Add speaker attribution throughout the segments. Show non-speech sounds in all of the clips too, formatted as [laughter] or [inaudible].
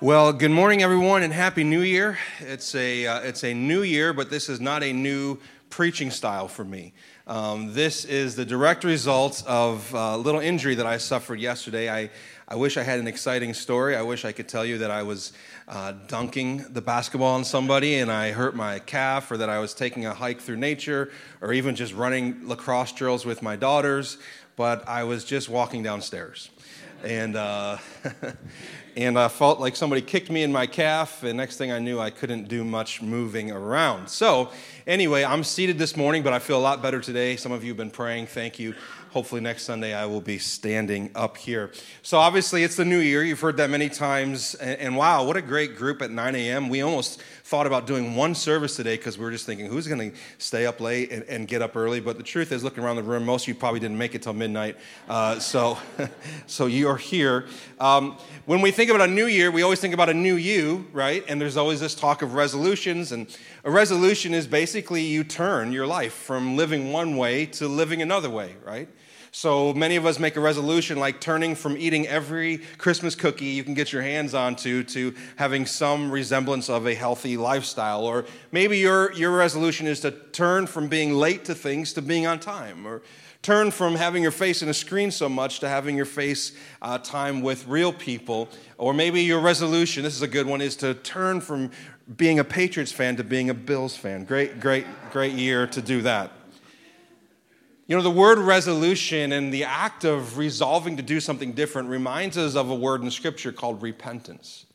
Speaker 1: Well, good morning, everyone, and happy New Year. It's a uh, it's a new year, but this is not a new preaching style for me. Um, this is the direct result of a little injury that I suffered yesterday. I I wish I had an exciting story. I wish I could tell you that I was uh, dunking the basketball on somebody and I hurt my calf, or that I was taking a hike through nature, or even just running lacrosse drills with my daughters. But I was just walking downstairs and uh, [laughs] and I felt like somebody kicked me in my calf, and next thing I knew, I couldn't do much moving around. So, anyway, I'm seated this morning, but I feel a lot better today. Some of you have been praying. Thank you. Hopefully, next Sunday I will be standing up here. So, obviously, it's the new year. You've heard that many times. And, and wow, what a great group at 9 a.m. We almost thought about doing one service today because we were just thinking, who's going to stay up late and, and, get up early? But the truth is, looking around the room, most of you probably didn't make it till midnight. Uh, so, [laughs] so you are here. Um, when we think about a new year, we always think about a new you, right? And there's always this talk of resolutions. And a resolution is basically you turn your life from living one way to living another way, right? So many of us make a resolution like turning from eating every Christmas cookie you can get your hands onto to having some resemblance of a healthy lifestyle. Or maybe your, your resolution is to turn from being late to things to being on time. Or turn from having your face in a screen so much to having your face uh, time with real people. Or maybe your resolution, this is a good one, is to turn from being a Patriots fan to being a Bills fan. Great, great, great year to do that. You know, the word resolution and the act of resolving to do something different reminds us of a word in Scripture called repentance.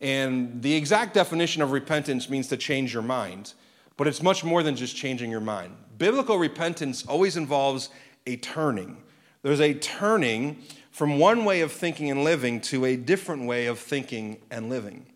Speaker 1: And the exact definition of repentance means to change your mind, but it's much more than just changing your mind. Biblical repentance always involves a turning. There's a turning from one way of thinking and living to a different way of thinking and living.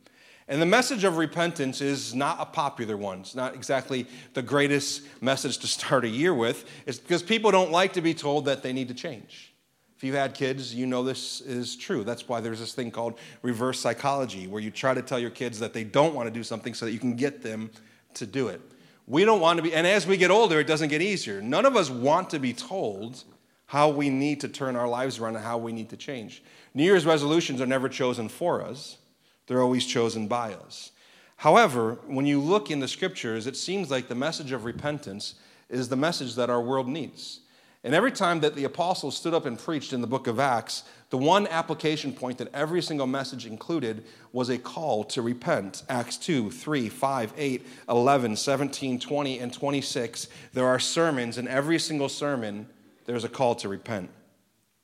Speaker 1: And the message of repentance is not a popular one. It's not exactly the greatest message to [laughs] start a year with. It's because people don't like to be told that they need to change. If you've had kids, you know this is true. That's why there's this thing called reverse psychology, where you try to tell your kids that they don't want to do something so that you can get them to do it. We don't want to be, and as we get older, it doesn't get easier. None of us want to be told how we need to turn our lives around and how we need to change. New Year's resolutions are never chosen for us. They're always chosen by us. However, when you look in the scriptures, it seems like the message of repentance is the message that our world needs. And every time that the apostles stood up and preached in the book of Acts, the one application point that every single message included was a call to repent. Acts 2, 3, 5, 8, 11, 17, 20, and 26. There are sermons, and every single sermon, there's a call to repent.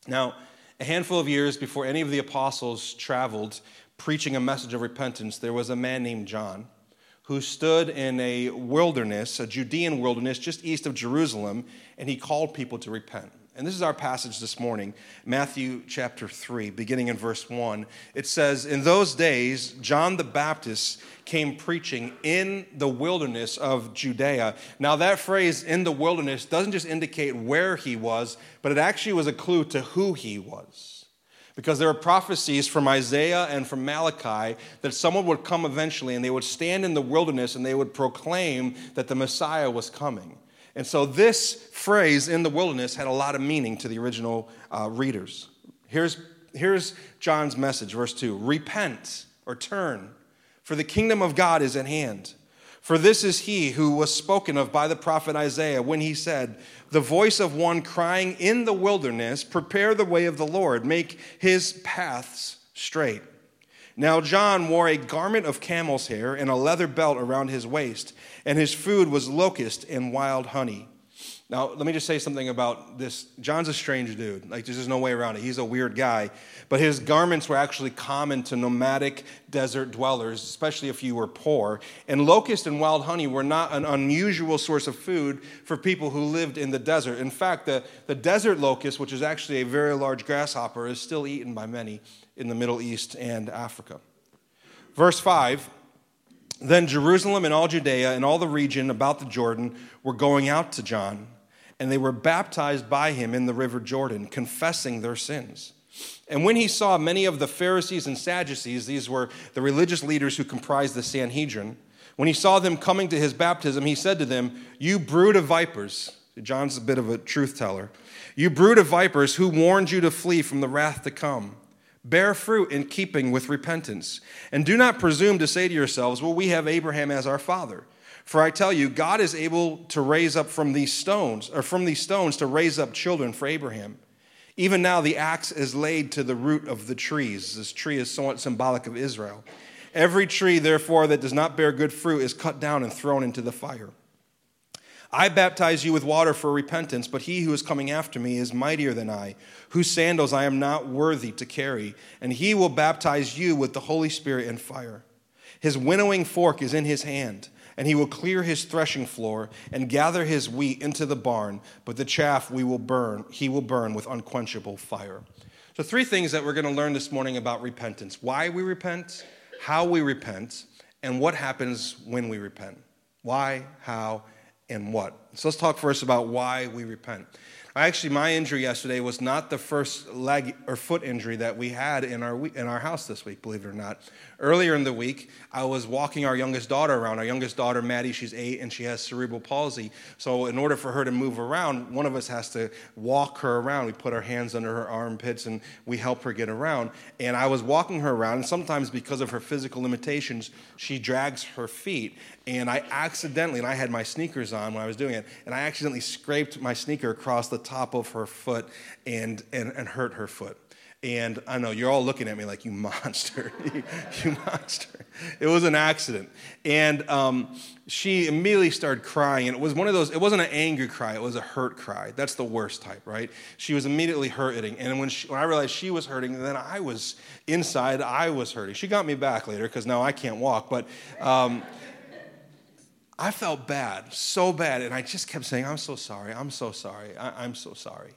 Speaker 1: Now, a handful of years before any of the apostles traveled preaching a message of repentance, there was a man named John who stood in a wilderness, a Judean wilderness just east of Jerusalem, and he called people to repent. And this is our passage this morning, Matthew chapter 3, beginning in verse 1. It says, In those days, John the Baptist came preaching in the wilderness of Judea. Now, that phrase, in the wilderness, doesn't just indicate where he was, but it actually was a clue to who he was because there are prophecies from Isaiah and from Malachi that someone would come eventually and they would stand in the wilderness and they would proclaim that the Messiah was coming. And so this phrase in the wilderness had a lot of meaning to the original uh, readers. Here's, here's John's message, verse 2 Repent or turn, for the kingdom of God is at hand. For this is he who was spoken of by the prophet Isaiah when he said, The voice of one crying in the wilderness, Prepare the way of the Lord, make his paths straight. Now John wore a garment of camel's hair and a leather belt around his waist, and his food was locust and wild honey. Now, let me just say something about this. John's a strange dude. Like, there's just no way around it. He's a weird guy. But his garments were actually common to nomadic desert dwellers, especially if you were poor. And locust and wild honey were not an unusual source of food for people who lived in the desert. In fact, the, the desert locust, which is actually a very large grasshopper, is still eaten by many in the Middle East and Africa. Verse 5 Then Jerusalem and all Judea and all the region about the Jordan were going out to John and they were baptized by him in the river Jordan, confessing their sins. And when he saw many of the Pharisees and Sadducees, these were the religious leaders who comprised the Sanhedrin, when he saw them coming to his baptism, he said to them, You brood of vipers. John's a bit of a truth teller. You brood of vipers, who warned you to flee from the wrath to come? Bear fruit in keeping with repentance. And do not presume to say to yourselves, Well, we have Abraham as our father. For I tell you, God is able to raise up from these stones, or from these stones to raise up children for Abraham. Even now, the axe is laid to the root of the trees. This tree is somewhat symbolic of Israel. Every tree, therefore, that does not bear good fruit is cut down and thrown into the fire. I baptize you with water for repentance, but he who is coming after me is mightier than I, whose sandals I am not worthy to carry, and he will baptize you with the Holy Spirit and fire. His winnowing fork is in his hand, and he will clear his threshing floor and gather his wheat into the barn, but the chaff we will burn, he will burn with unquenchable fire. So, three things that we're going to learn this morning about repentance why we repent, how we repent, and what happens when we repent. Why, how, and what. So let's talk first about why we repent. Actually, my injury yesterday was not the first leg or foot injury that we had in our, in our house this week, believe it or not. Earlier in the week, I was walking our youngest daughter around. Our youngest daughter, Maddie, she's eight and she has cerebral palsy. So, in order for her to move around, one of us has to walk her around. We put our hands under her armpits and we help her get around. And I was walking her around, and sometimes because of her physical limitations, she drags her feet and I accidentally, and I had my sneakers on when I was doing it, and I accidentally scraped my sneaker across the top of her foot and, and, and hurt her foot. And I know you're all looking at me like, you monster, [laughs] you, monster. It was an accident. And um, she immediately started crying. And it was one of those, it wasn't an angry cry, it was a hurt cry. That's the worst type, right? She was immediately hurting. And when, she, when I realized she was hurting, then I was inside, I was hurting. She got me back later because now I can't walk. But, um, I felt bad, so bad. And I just kept saying, I'm so sorry, I'm so sorry, I- am so sorry.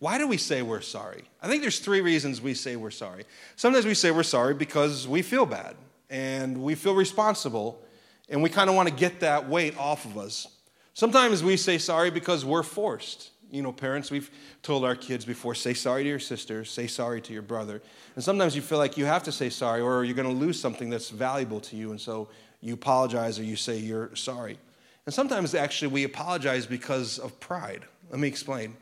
Speaker 1: Why do we say we're sorry? I think there's three reasons we say we're sorry. Sometimes we say we're sorry because we feel bad and we feel responsible and we kind of want to get that weight off of us. Sometimes we say sorry because we're forced. You know, parents, we've told our kids before say sorry to your sister, say sorry to your brother. And sometimes you feel like you have to say sorry or you're going to lose something that's valuable to you. And so you apologize or you say you're sorry. And sometimes actually we apologize because of pride. Let me explain.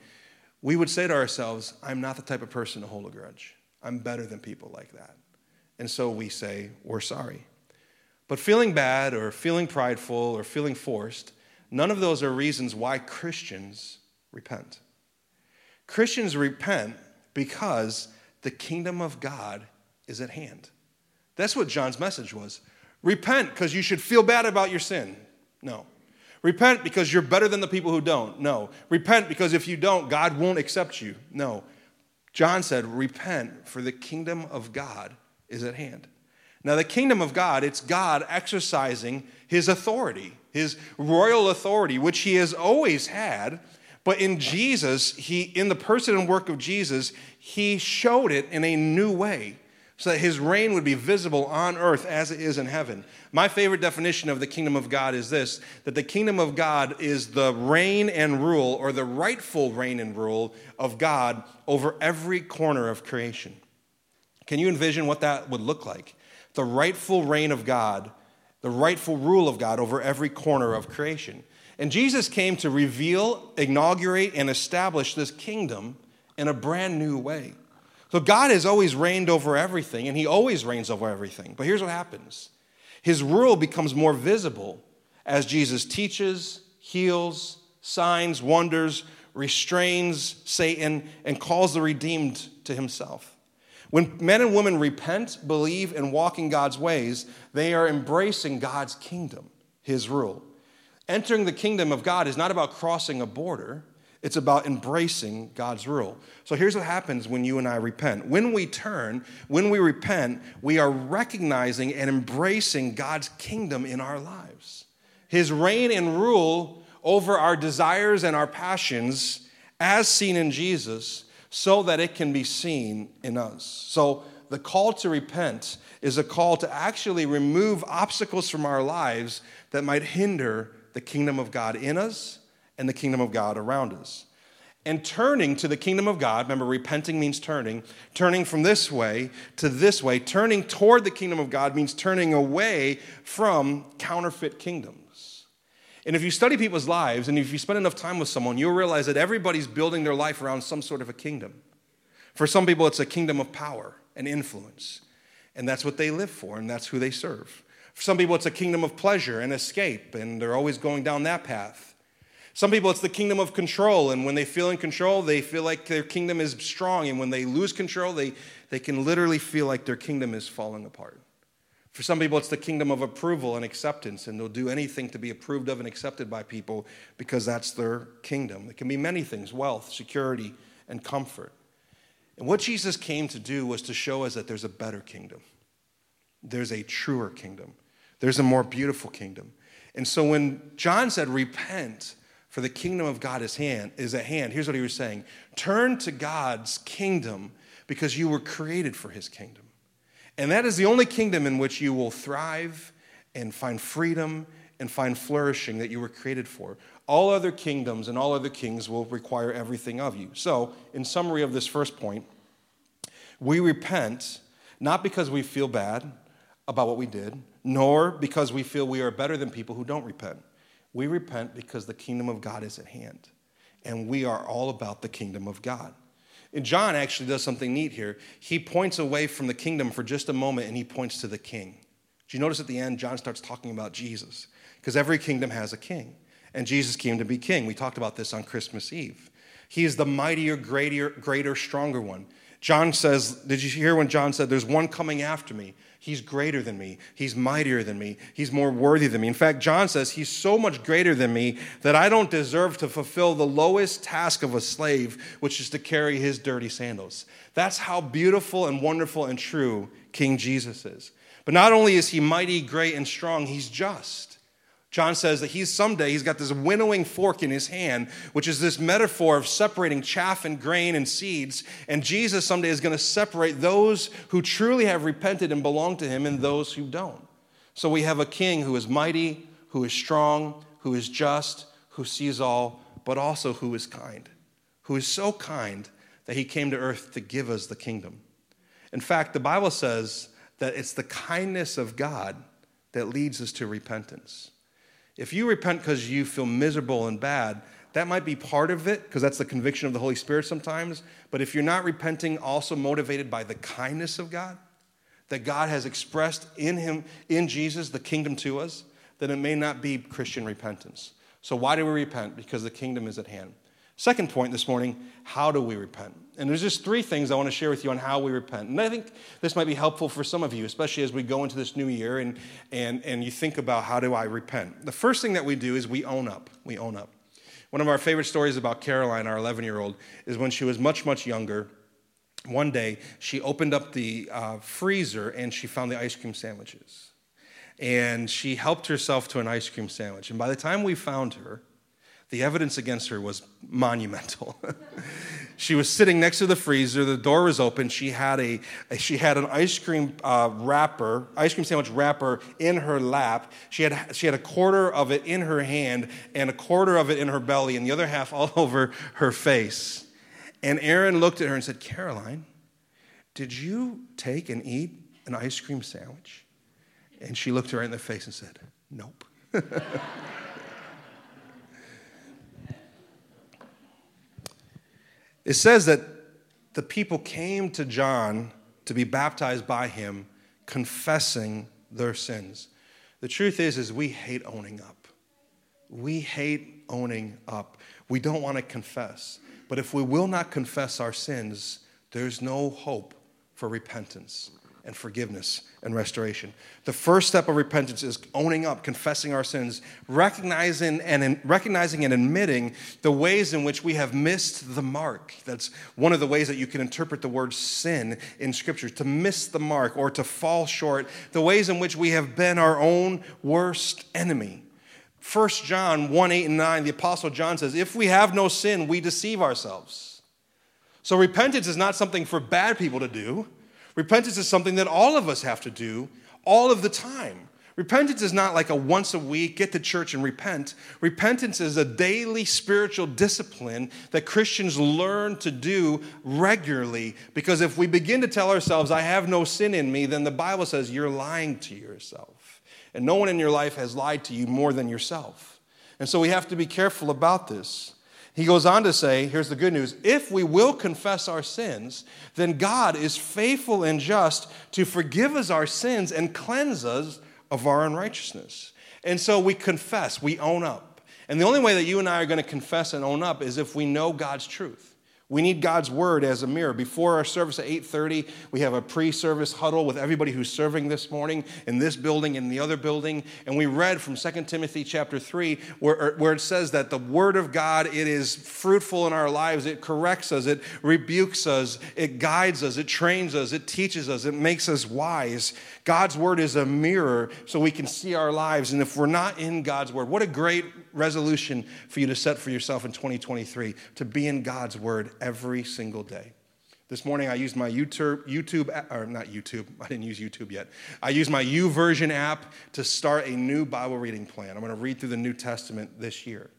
Speaker 1: We would say to ourselves, I'm not the type of person to hold a grudge. I'm better than people like that. And so we say, we're sorry. But feeling bad or feeling prideful or feeling forced, none of those are reasons why Christians repent. Christians repent because the kingdom of God is at hand. That's what John's message was. Repent because you should feel bad about your sin. No. Repent because you're better than the people who don't. No. Repent because if you don't, God won't accept you. No. John said, Repent, for the kingdom of God is at hand. Now, the kingdom of God, it's God exercising his authority, his royal authority, which he has always had. But in Jesus, he, in the person and work of Jesus, he showed it in a new way so that his reign would be visible on earth as it is in heaven. My favorite definition of the kingdom of God is this that the kingdom of God is the reign and rule, or the rightful reign and rule of God over every corner of creation. Can you envision what that would look like? The rightful reign of God, the rightful rule of God over every corner of creation. And Jesus came to reveal, inaugurate, and establish this kingdom in a brand new way. So God has always reigned over everything, and He always reigns over everything. But here's what happens His rule becomes more visible as Jesus teaches, heals, signs, wonders, restrains Satan, and calls the redeemed to Himself. When men and women repent, believe, and walk in God's ways, they are embracing God's kingdom, His rule. Entering the kingdom of God is not about crossing a border, it's about embracing God's rule. So here's what happens when you and I repent. When we turn, when we repent, we are recognizing and embracing God's kingdom in our lives. His reign and rule over our desires and our passions, as seen in Jesus, so that it can be seen in us. So the call to repent is a call to actually remove obstacles from our lives that might hinder the kingdom of God in us and the kingdom of God around us. And turning to the kingdom of God, remember, repenting means turning, turning from this way to this way, turning toward the kingdom of God means turning away from counterfeit kingdoms. And if you study people's lives and if you spend enough time with someone, you'll realize that everybody's building their life around some sort of a kingdom. For some people, it's a kingdom of power and influence. And that's what they live for, and that's who they serve. For some people, it's a kingdom of pleasure and escape, and they're always going down that path. Some people, it's the kingdom of control, and when they feel in control, they feel like their kingdom is strong, and when they lose control, they, they can literally feel like their kingdom is falling apart. For some people, it's the kingdom of approval and acceptance, and they'll do anything to be approved of and accepted by people because that's their kingdom. It can be many things wealth, security, and comfort. And what Jesus came to do was to show us that there's a better kingdom, there's a truer kingdom, there's a more beautiful kingdom. And so when John said, Repent, for the kingdom of God is, hand, is at hand, here's what he was saying Turn to God's kingdom because you were created for his kingdom. And that is the only kingdom in which you will thrive and find freedom and find flourishing that you were created for. All other kingdoms and all other kings will require everything of you. So, in summary of this first point, we repent not because we feel bad about what we did, nor because we feel we are better than people who don't repent. We repent because the kingdom of God is at hand, and we are all about the kingdom of God. And John actually does something neat here. He points away from the kingdom for just a moment and he points to the king. Do you notice at the end, John starts talking about Jesus? Because every kingdom has a king, and Jesus came to be king. We talked about this on Christmas Eve. He is the mightier, greater, greater, stronger one. John says, Did you hear when John said, There's one coming after me? He's greater than me. He's mightier than me. He's more worthy than me. In fact, John says, He's so much greater than me that I don't deserve to fulfill the lowest task of a slave, which is to carry his dirty sandals. That's how beautiful and wonderful and true King Jesus is. But not only is he mighty, great, and strong, he's just. John says that he's someday, he's got this winnowing fork in his hand, which is this metaphor of separating chaff and grain and seeds. And Jesus someday is going to separate those who truly have repented and belong to him and those who don't. So we have a king who is mighty, who is strong, who is just, who sees all, but also who is kind, who is so kind that he came to earth to give us the kingdom. In fact, the Bible says that it's the kindness of God that leads us to repentance. If you repent because you feel miserable and bad, that might be part of it because that's the conviction of the Holy Spirit sometimes. But if you're not repenting, also motivated by the kindness of God that God has expressed in Him, in Jesus, the kingdom to us, then it may not be Christian repentance. So, why do we repent? Because the kingdom is at hand. Second point this morning how do we repent? And there's just three things I want to share with you on how we repent. And I think this might be helpful for some of you, especially as we go into this new year and, and, and you think about how do I repent. The first thing that we do is we own up. We own up. One of our favorite stories about Caroline, our 11 year old, is when she was much, much younger. One day, she opened up the uh, freezer and she found the ice cream sandwiches. And she helped herself to an ice cream sandwich. And by the time we found her, the evidence against her was monumental. [laughs] she was sitting next to the freezer. The door was open. She had a she had an ice cream uh, wrapper, ice cream sandwich wrapper in her lap. She had she had a quarter of it in her hand and a quarter of it in her belly, and the other half all [laughs] over her face. And Aaron looked at her and said, "Caroline, did you take and eat an ice cream sandwich?" And she looked her right in the face and said, "Nope." [laughs] It says that the people came to John to be baptized by him, confessing their sins. The truth is, is we hate owning up. We hate owning up. We don't want to confess. But if we will not confess our sins, there's no hope for repentance and forgiveness and restoration. The first step of repentance is owning up, confessing our sins, recognizing and recognizing and admitting the ways in which we have missed the mark. That's one of the ways that you can interpret the word sin in scripture, to miss the mark or to fall short, the ways in which we have been our own worst enemy. 1 John 1 8 and 9, the Apostle John says, If we have no sin, we deceive ourselves. So repentance is not something for bad people to do. Repentance is something that all of us have to do all of the time. Repentance is not like a once a week, get to church and repent. Repentance is a daily spiritual discipline that Christians learn to do regularly because if we begin to tell ourselves, I have no sin in me, then the Bible says you're lying to yourself. And no one in your life has lied to you more than yourself. And so we have to be careful about this. He goes on to say, here's the good news if we will confess our sins, then God is faithful and just to forgive us our sins and cleanse us of our unrighteousness. And so we confess, we own up. And the only way that you and I are going to confess and own up is if we know God's truth. We need God's word as a mirror. Before our service at 8:30, we have a pre-service huddle with everybody who's serving this morning in this building and the other building, and we read from 2 Timothy chapter 3 where, er, where it says that the word of God it is fruitful in our lives. It corrects us, it rebukes us, it guides us, it trains us, it teaches us, it makes us wise. God's word is a mirror so we can see our lives. And if we're not in God's word, what a great resolution for you to set for yourself in 2023 to be in God's word every single day. This morning I used my YouTube, YouTube, or not YouTube, [laughs] I didn't use YouTube yet. I used my YouVersion app to start a new Bible reading plan. I'm going to read through the New Testament this year.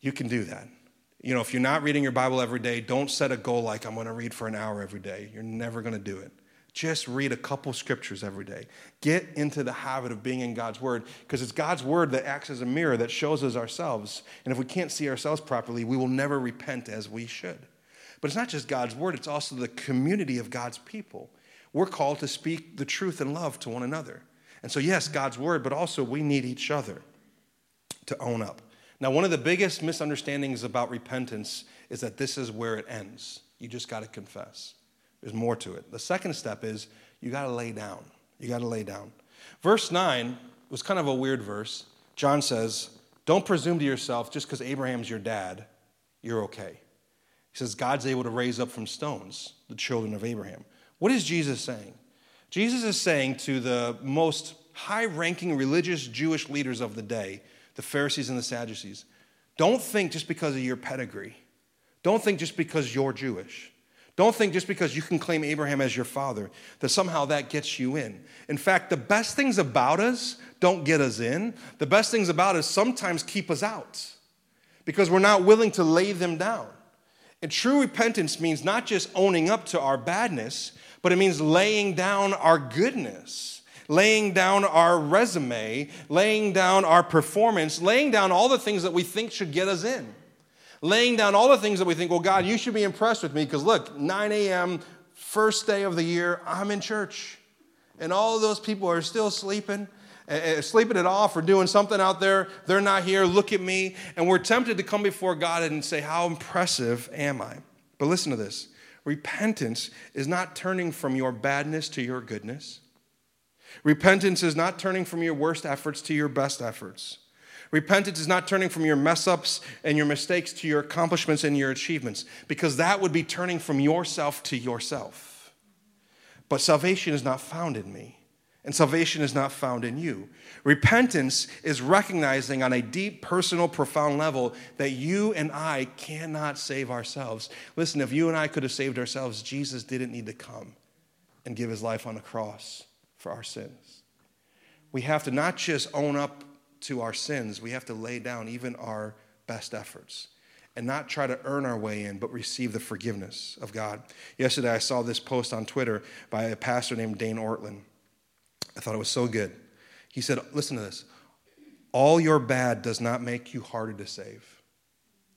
Speaker 1: You can do that. You know, if you're not reading your Bible every day, don't set a goal like I'm going to read for an hour every day. You're never going to do it. Just read a couple scriptures every day. Get into the habit of being in God's Word because it's God's Word that acts as a mirror that shows us ourselves. And if we can't see ourselves properly, we will never repent as we should. But it's not just God's Word, it's also the community of God's people. We're called to speak the truth and love to one another. And so, yes, God's Word, but also we need each other to own up. Now, one of the biggest misunderstandings about repentance is that this is where it ends. You just got to confess. There's more to it. The second step is you got to lay down. You got to lay down. Verse 9 was kind of a weird verse. John says, Don't presume to yourself just because Abraham's your dad, you're okay. He says, God's able to raise up from stones the children of Abraham. What is Jesus saying? Jesus is saying to the most high ranking religious Jewish leaders of the day, the Pharisees and the Sadducees, don't think just because of your pedigree. Don't think just because you're Jewish. Don't think just because you can claim Abraham as your father that somehow that gets you in. In fact, the best things about us don't get us in. The best things about us sometimes keep us out because we're not willing to lay them down. And true repentance means not just owning up to our badness, but it means laying down our goodness, laying down our resume, laying down our performance, laying down all the things that we think should get us in laying down all the things that we think, well, God, you should be impressed with me because look, 9 a.m., first day of the year, I'm in church. And all those people are still sleeping, uh, sleeping it off or doing something out there. They're not here. Look at me. And we're tempted to come before God and say, How impressive am I? But listen to this repentance is not turning from your badness to your goodness. Repentance is not turning from your worst efforts to your best efforts. Repentance is not turning from your mess ups and your mistakes to your accomplishments and your achievements, because that would be turning from yourself to yourself. But salvation is not found in me, and salvation is not found in you. Repentance is recognizing on a deep, personal, profound level that you and I cannot save ourselves. Listen, if you and I could have saved ourselves, Jesus didn't need to come and give his life on the cross for our sins. We have to not just own up to our sins, we have to lay down even our best efforts and not try to earn our way in, but receive the forgiveness of God. Yesterday, I saw this post on Twitter by a pastor named Dane Ortlund. I thought it was so good. He said, Listen to this all your bad does not make you harder to save.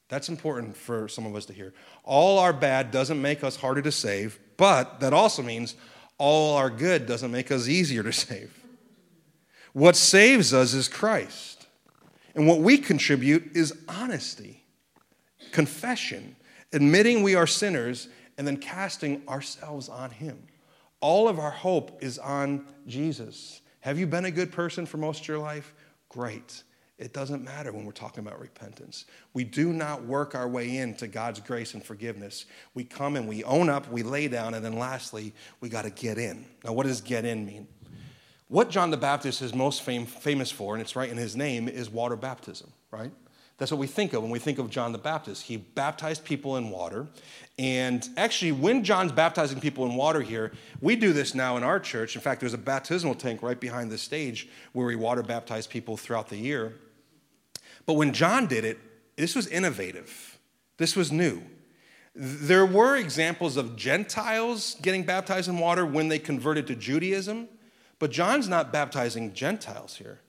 Speaker 1: That's important for some of us to hear. All our bad doesn't make us harder to save, but that also means all our good doesn't make us easier to [laughs] save. What saves us is Christ. And what we contribute is honesty, confession, admitting we are sinners, and then casting ourselves on Him. All of our hope is on Jesus. Have you been a good person for most of your life? Great. It doesn't matter when we're talking about repentance. We do not work our way into God's grace and forgiveness. We come and we own up, we lay down, and then lastly, we got to get in. Now, what does get in mean? What John the Baptist is most fam- famous for, and it's right in his name, is water baptism, right? That's what we think of when we think of John the Baptist. He baptized people in water. And actually, when John's baptizing people in water here, we do this now in our church. In fact, there's a baptismal tank right behind the stage where we water baptize people throughout the year. But when John did it, this was innovative, this was new. There were examples of Gentiles getting baptized in water when they converted to Judaism. But John's not baptizing Gentiles here,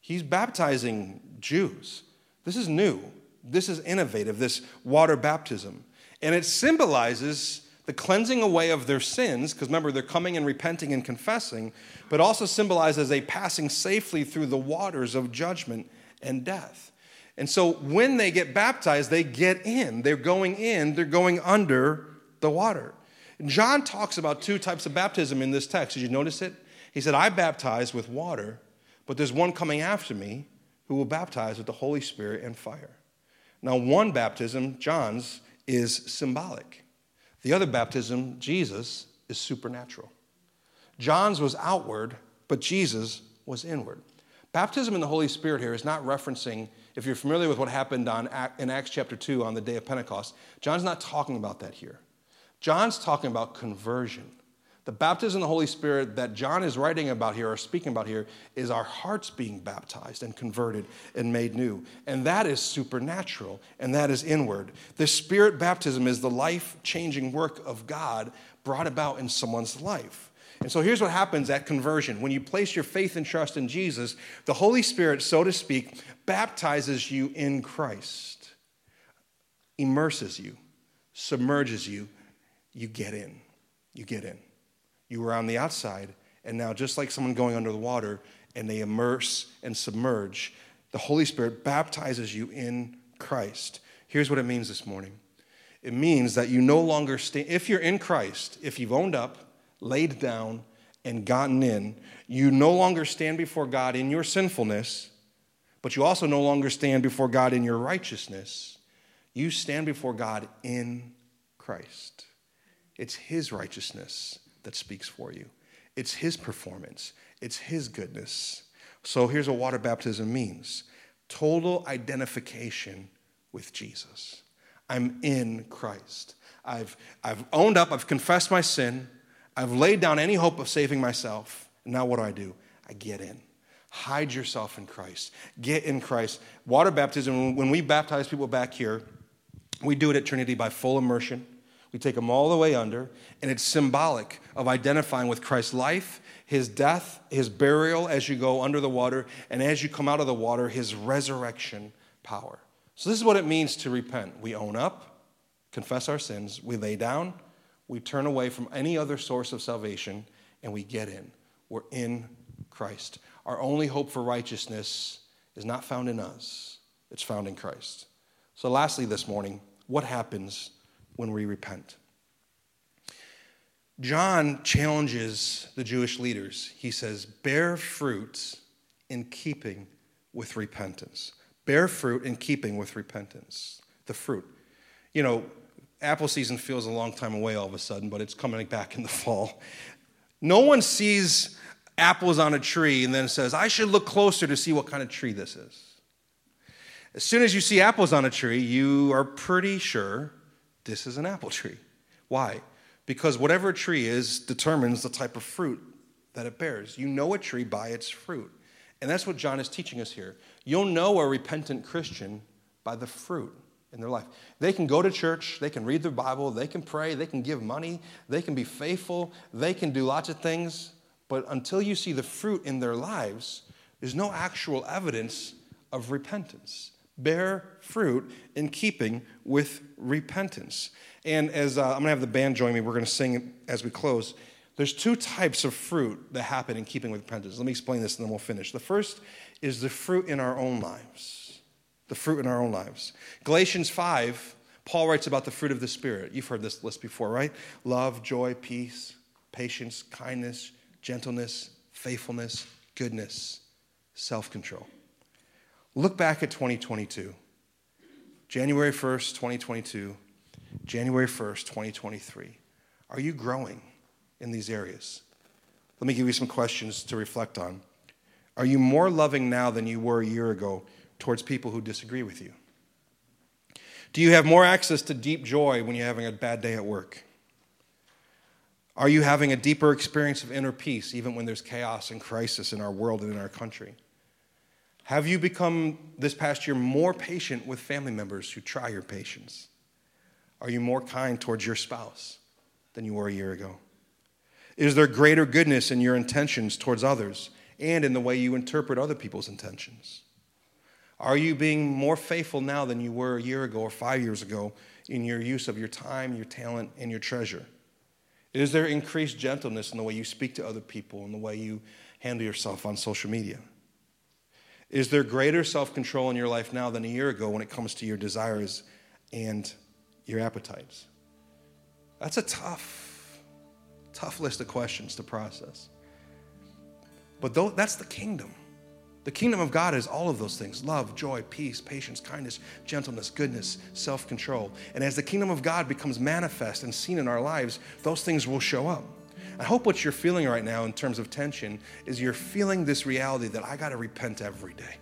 Speaker 1: he's baptizing Jews. This is new. This is innovative, this water baptism. And it symbolizes the cleansing away of their sins, because remember, they're coming and repenting and confessing, but also symbolizes a passing safely through the waters of judgment and death. And so when they get baptized, they get in. They're going in, they're going under the water. John talks about two types of baptism in this text. Did you notice it? He said, I baptize with water, but there's one coming after me who will baptize with the Holy Spirit and fire. Now, one baptism, John's, is symbolic. The other baptism, Jesus, is supernatural. John's was outward, but Jesus was inward. Baptism in the Holy Spirit here is not referencing, if you're familiar with what happened on, in Acts chapter 2 on the day of Pentecost, John's not talking about that here. John's talking about conversion. The baptism of the Holy Spirit that John is writing about here or speaking about here is our hearts being baptized and converted and made new. And that is supernatural and that is inward. The Spirit baptism is the life changing work of God brought about in someone's life. And so here's what happens at conversion. When you place your faith and trust in Jesus, the Holy Spirit, so to speak, baptizes you in Christ, immerses you, submerges you. You get in. You get in. You were on the outside, and now, just like someone going under the water, and they immerse and submerge, the Holy Spirit baptizes you in Christ. Here's what it means this morning it means that you no longer stay, if you're in Christ, if you've owned up, laid down, and gotten in, you no longer stand before God in your sinfulness, but you also no longer stand before God in your righteousness. You stand before God in Christ. It's His righteousness that speaks for you. It's His performance, it's His goodness. So here's what water baptism means total identification with Jesus. I'm in Christ. I've, I've owned up, I've confessed my sin, I've laid down any hope of saving myself. Now what do I do? I get in. Hide yourself in Christ. Get in Christ. Water baptism, when we baptize people back here, we do it at Trinity by full immersion. We take them all the way under, and it's symbolic of identifying with Christ's life, his death, his burial as you go under the water, and as you come out of the water, his resurrection power. So, this is what it means to repent. We own up, confess our sins, we lay down, we turn away from any other source of salvation, and we get in. We're in Christ. Our only hope for righteousness is not found in us, it's found in Christ. So, lastly, this morning, what happens when we repent. John challenges the Jewish leaders. He says, Bear fruit in keeping with repentance. Bear fruit in keeping with repentance. The fruit. You know, apple season feels a long time away all of a sudden, but it's coming back in the fall. No one sees apples on a tree and then says, I should look closer to see what kind of tree this is. As soon as you see apples on a tree, you are pretty sure this is an apple tree. Why? Because whatever a tree is determines the type of fruit that it bears. You know a tree by its fruit. And that's what John is teaching us here. You'll know a repentant Christian by the fruit in their life. They can go to church, they can read their Bible, they can pray, they can give money, they can be faithful, they can do lots of things, but until you see the fruit in their lives, there's no actual evidence of repentance bear fruit in keeping with repentance. And as uh, I'm going to have the band join me, we're going to sing as we close. There's two types of fruit that happen in keeping with repentance. Let me explain this and then we'll finish. The first is the fruit in our own lives. The fruit in our own lives. Galatians 5, Paul writes about the fruit of the Spirit. You've heard this list before, right? Love, joy, peace, patience, kindness, gentleness, faithfulness, goodness, self control. Look back at 2022. January 1st, 2022, January 1st, 2023. Are you growing in these areas? Let me give you some questions to reflect on. Are you more loving now than you were a year ago towards people who disagree with you? Do you have more access to deep joy when you're having a bad day at work? Are you having a deeper experience of inner peace even when there's chaos and crisis in our world and in our country? Have you become this past year more patient with family members who try your patience? Are you more kind towards your spouse than you were a year ago? Is there greater goodness in your intentions towards others and in the way you interpret other people's intentions? Are you being more faithful now than you were a year ago or five years ago in your use of your time, your talent, and your treasure? Is there increased gentleness in the way you speak to other people and the way you handle yourself on social media? Is there greater self control in your life now than a year ago when it comes to your desires and your appetites? That's a tough, tough list of questions to process. But that's the kingdom. The kingdom of God is all of those things love, joy, peace, patience, kindness, gentleness, goodness, self control. And as the kingdom of God becomes manifest and seen in our lives, those things will show up. I hope what you're feeling right now in terms of tension is you're feeling this reality that I got to repent every day.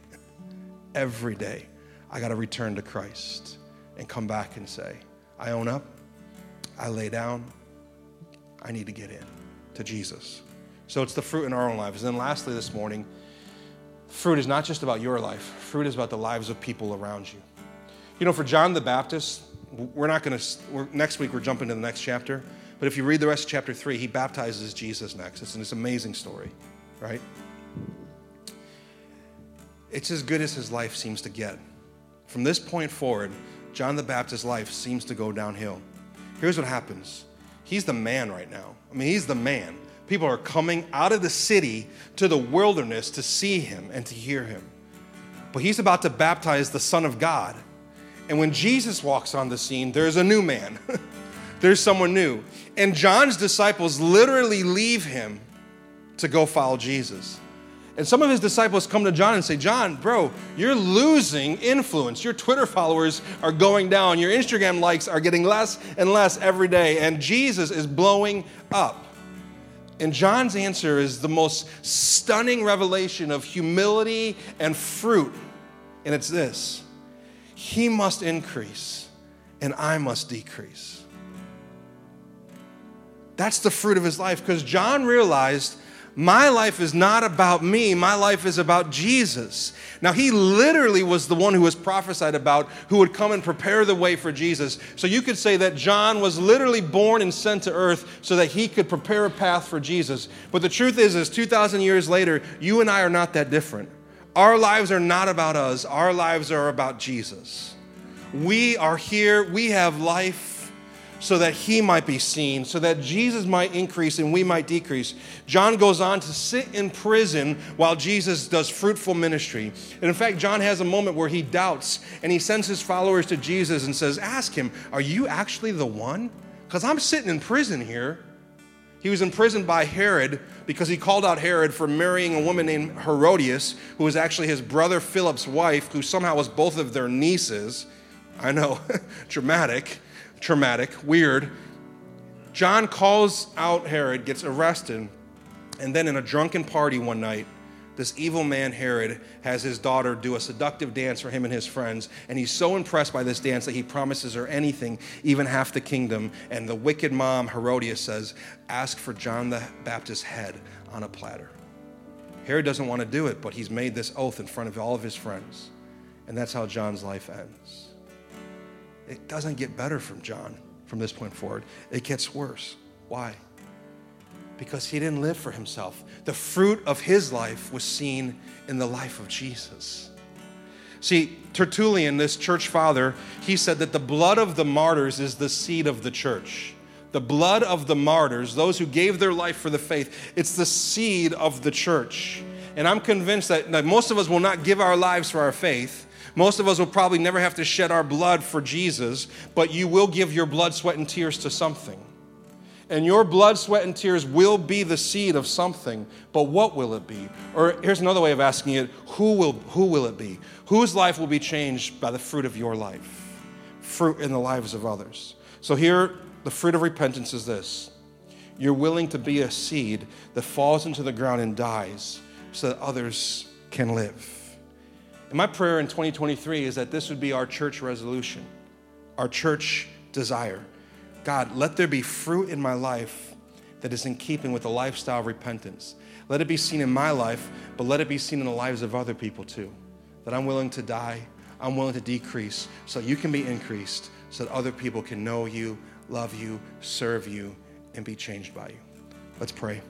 Speaker 1: every day, I got to return to Christ and come back and say, I own up, I lay down, I need to get in to Jesus. So it's the fruit in our own lives. And then lastly, this morning, fruit is not just about your life, fruit is about the lives of people around you. You know, for John the Baptist, we're not going to, next week we're jumping to the next chapter, but if you read the rest of chapter three, he baptizes Jesus next. It's an amazing story, right? It's as good as his life seems to get. From this point forward, John the Baptist's life seems to go downhill. Here's what happens he's the man right now. I mean, he's the man. People are coming out of the city to the wilderness to see him and to hear him. But he's about to baptize the Son of God. And when Jesus walks on the scene, there's a new man. [laughs] there's someone new. And John's disciples literally leave him to go follow Jesus. And some of his disciples come to John and say, John, bro, you're losing influence. Your Twitter followers are going down. Your Instagram likes are getting less and less every day. And Jesus is blowing up. And John's answer is the most stunning revelation of humility and fruit. And it's this He must increase, and I must decrease. That's the fruit of his life because John realized my life is not about me, my life is about Jesus. Now, he literally was the one who was prophesied about who would come and prepare the way for Jesus. So you could say that John was literally born and sent to earth so that he could prepare a path for Jesus. But the truth is, is 2,000 years later, you and I are not that different. Our lives are not about us, our lives are about Jesus. We are here, we have life so that he might be seen, so that Jesus might increase and we might decrease. John goes on to sit in prison while Jesus does fruitful ministry. And in fact, John has a moment where he doubts and he sends his followers to Jesus and says, Ask him, Are you actually the one? Because I'm sitting in prison here. He was imprisoned by Herod because he called out Herod for marrying a woman named Herodias, who was actually his brother Philip's wife, who somehow was both of their nieces. I know, [laughs] dramatic traumatic, weird. John calls out Herod, gets arrested, and then in a drunken party one night, this evil man Herod has his daughter do a seductive dance for him and his friends, and he's so impressed by this dance that he promises her anything, even half the kingdom. And the wicked mom Herodias says, Ask for John the Baptist's head on a platter. Herod doesn't want to do it, but he's made this oath in front of all of his friends. And that's how John's life ends. It doesn't get better from John from this point forward, it gets worse. Why? Because he didn't live for himself. The fruit of his life was seen in the life of Jesus. See, Tertullian, this church father, he said that the blood of the martyrs is the seed of the church. The blood of the martyrs, those who gave their life for the faith, it's the seed of the church. And I'm convinced that, that most of us will not give our lives for our faith, most of us will probably never have to shed our blood for Jesus, but you will give your blood, sweat, and tears to something. And your blood, sweat, and tears will be the seed of something, but what will it be? Or here's another way of asking it who will, who will it be? Whose life will be changed by the fruit of your life? Fruit in the lives of others. So here, the fruit of repentance is this you're willing to be a seed that falls into the ground and dies so that others can live. And my prayer in 2023 is that this would be our church resolution, our church desire. God, let there be fruit in my life that is in keeping with a lifestyle of repentance. Let it be seen in my life, but let it be seen in the lives of other people too. That I'm willing to die, I'm willing to decrease so you can be increased, so that other people can know you, love you, serve you, and be changed by you. Let's pray.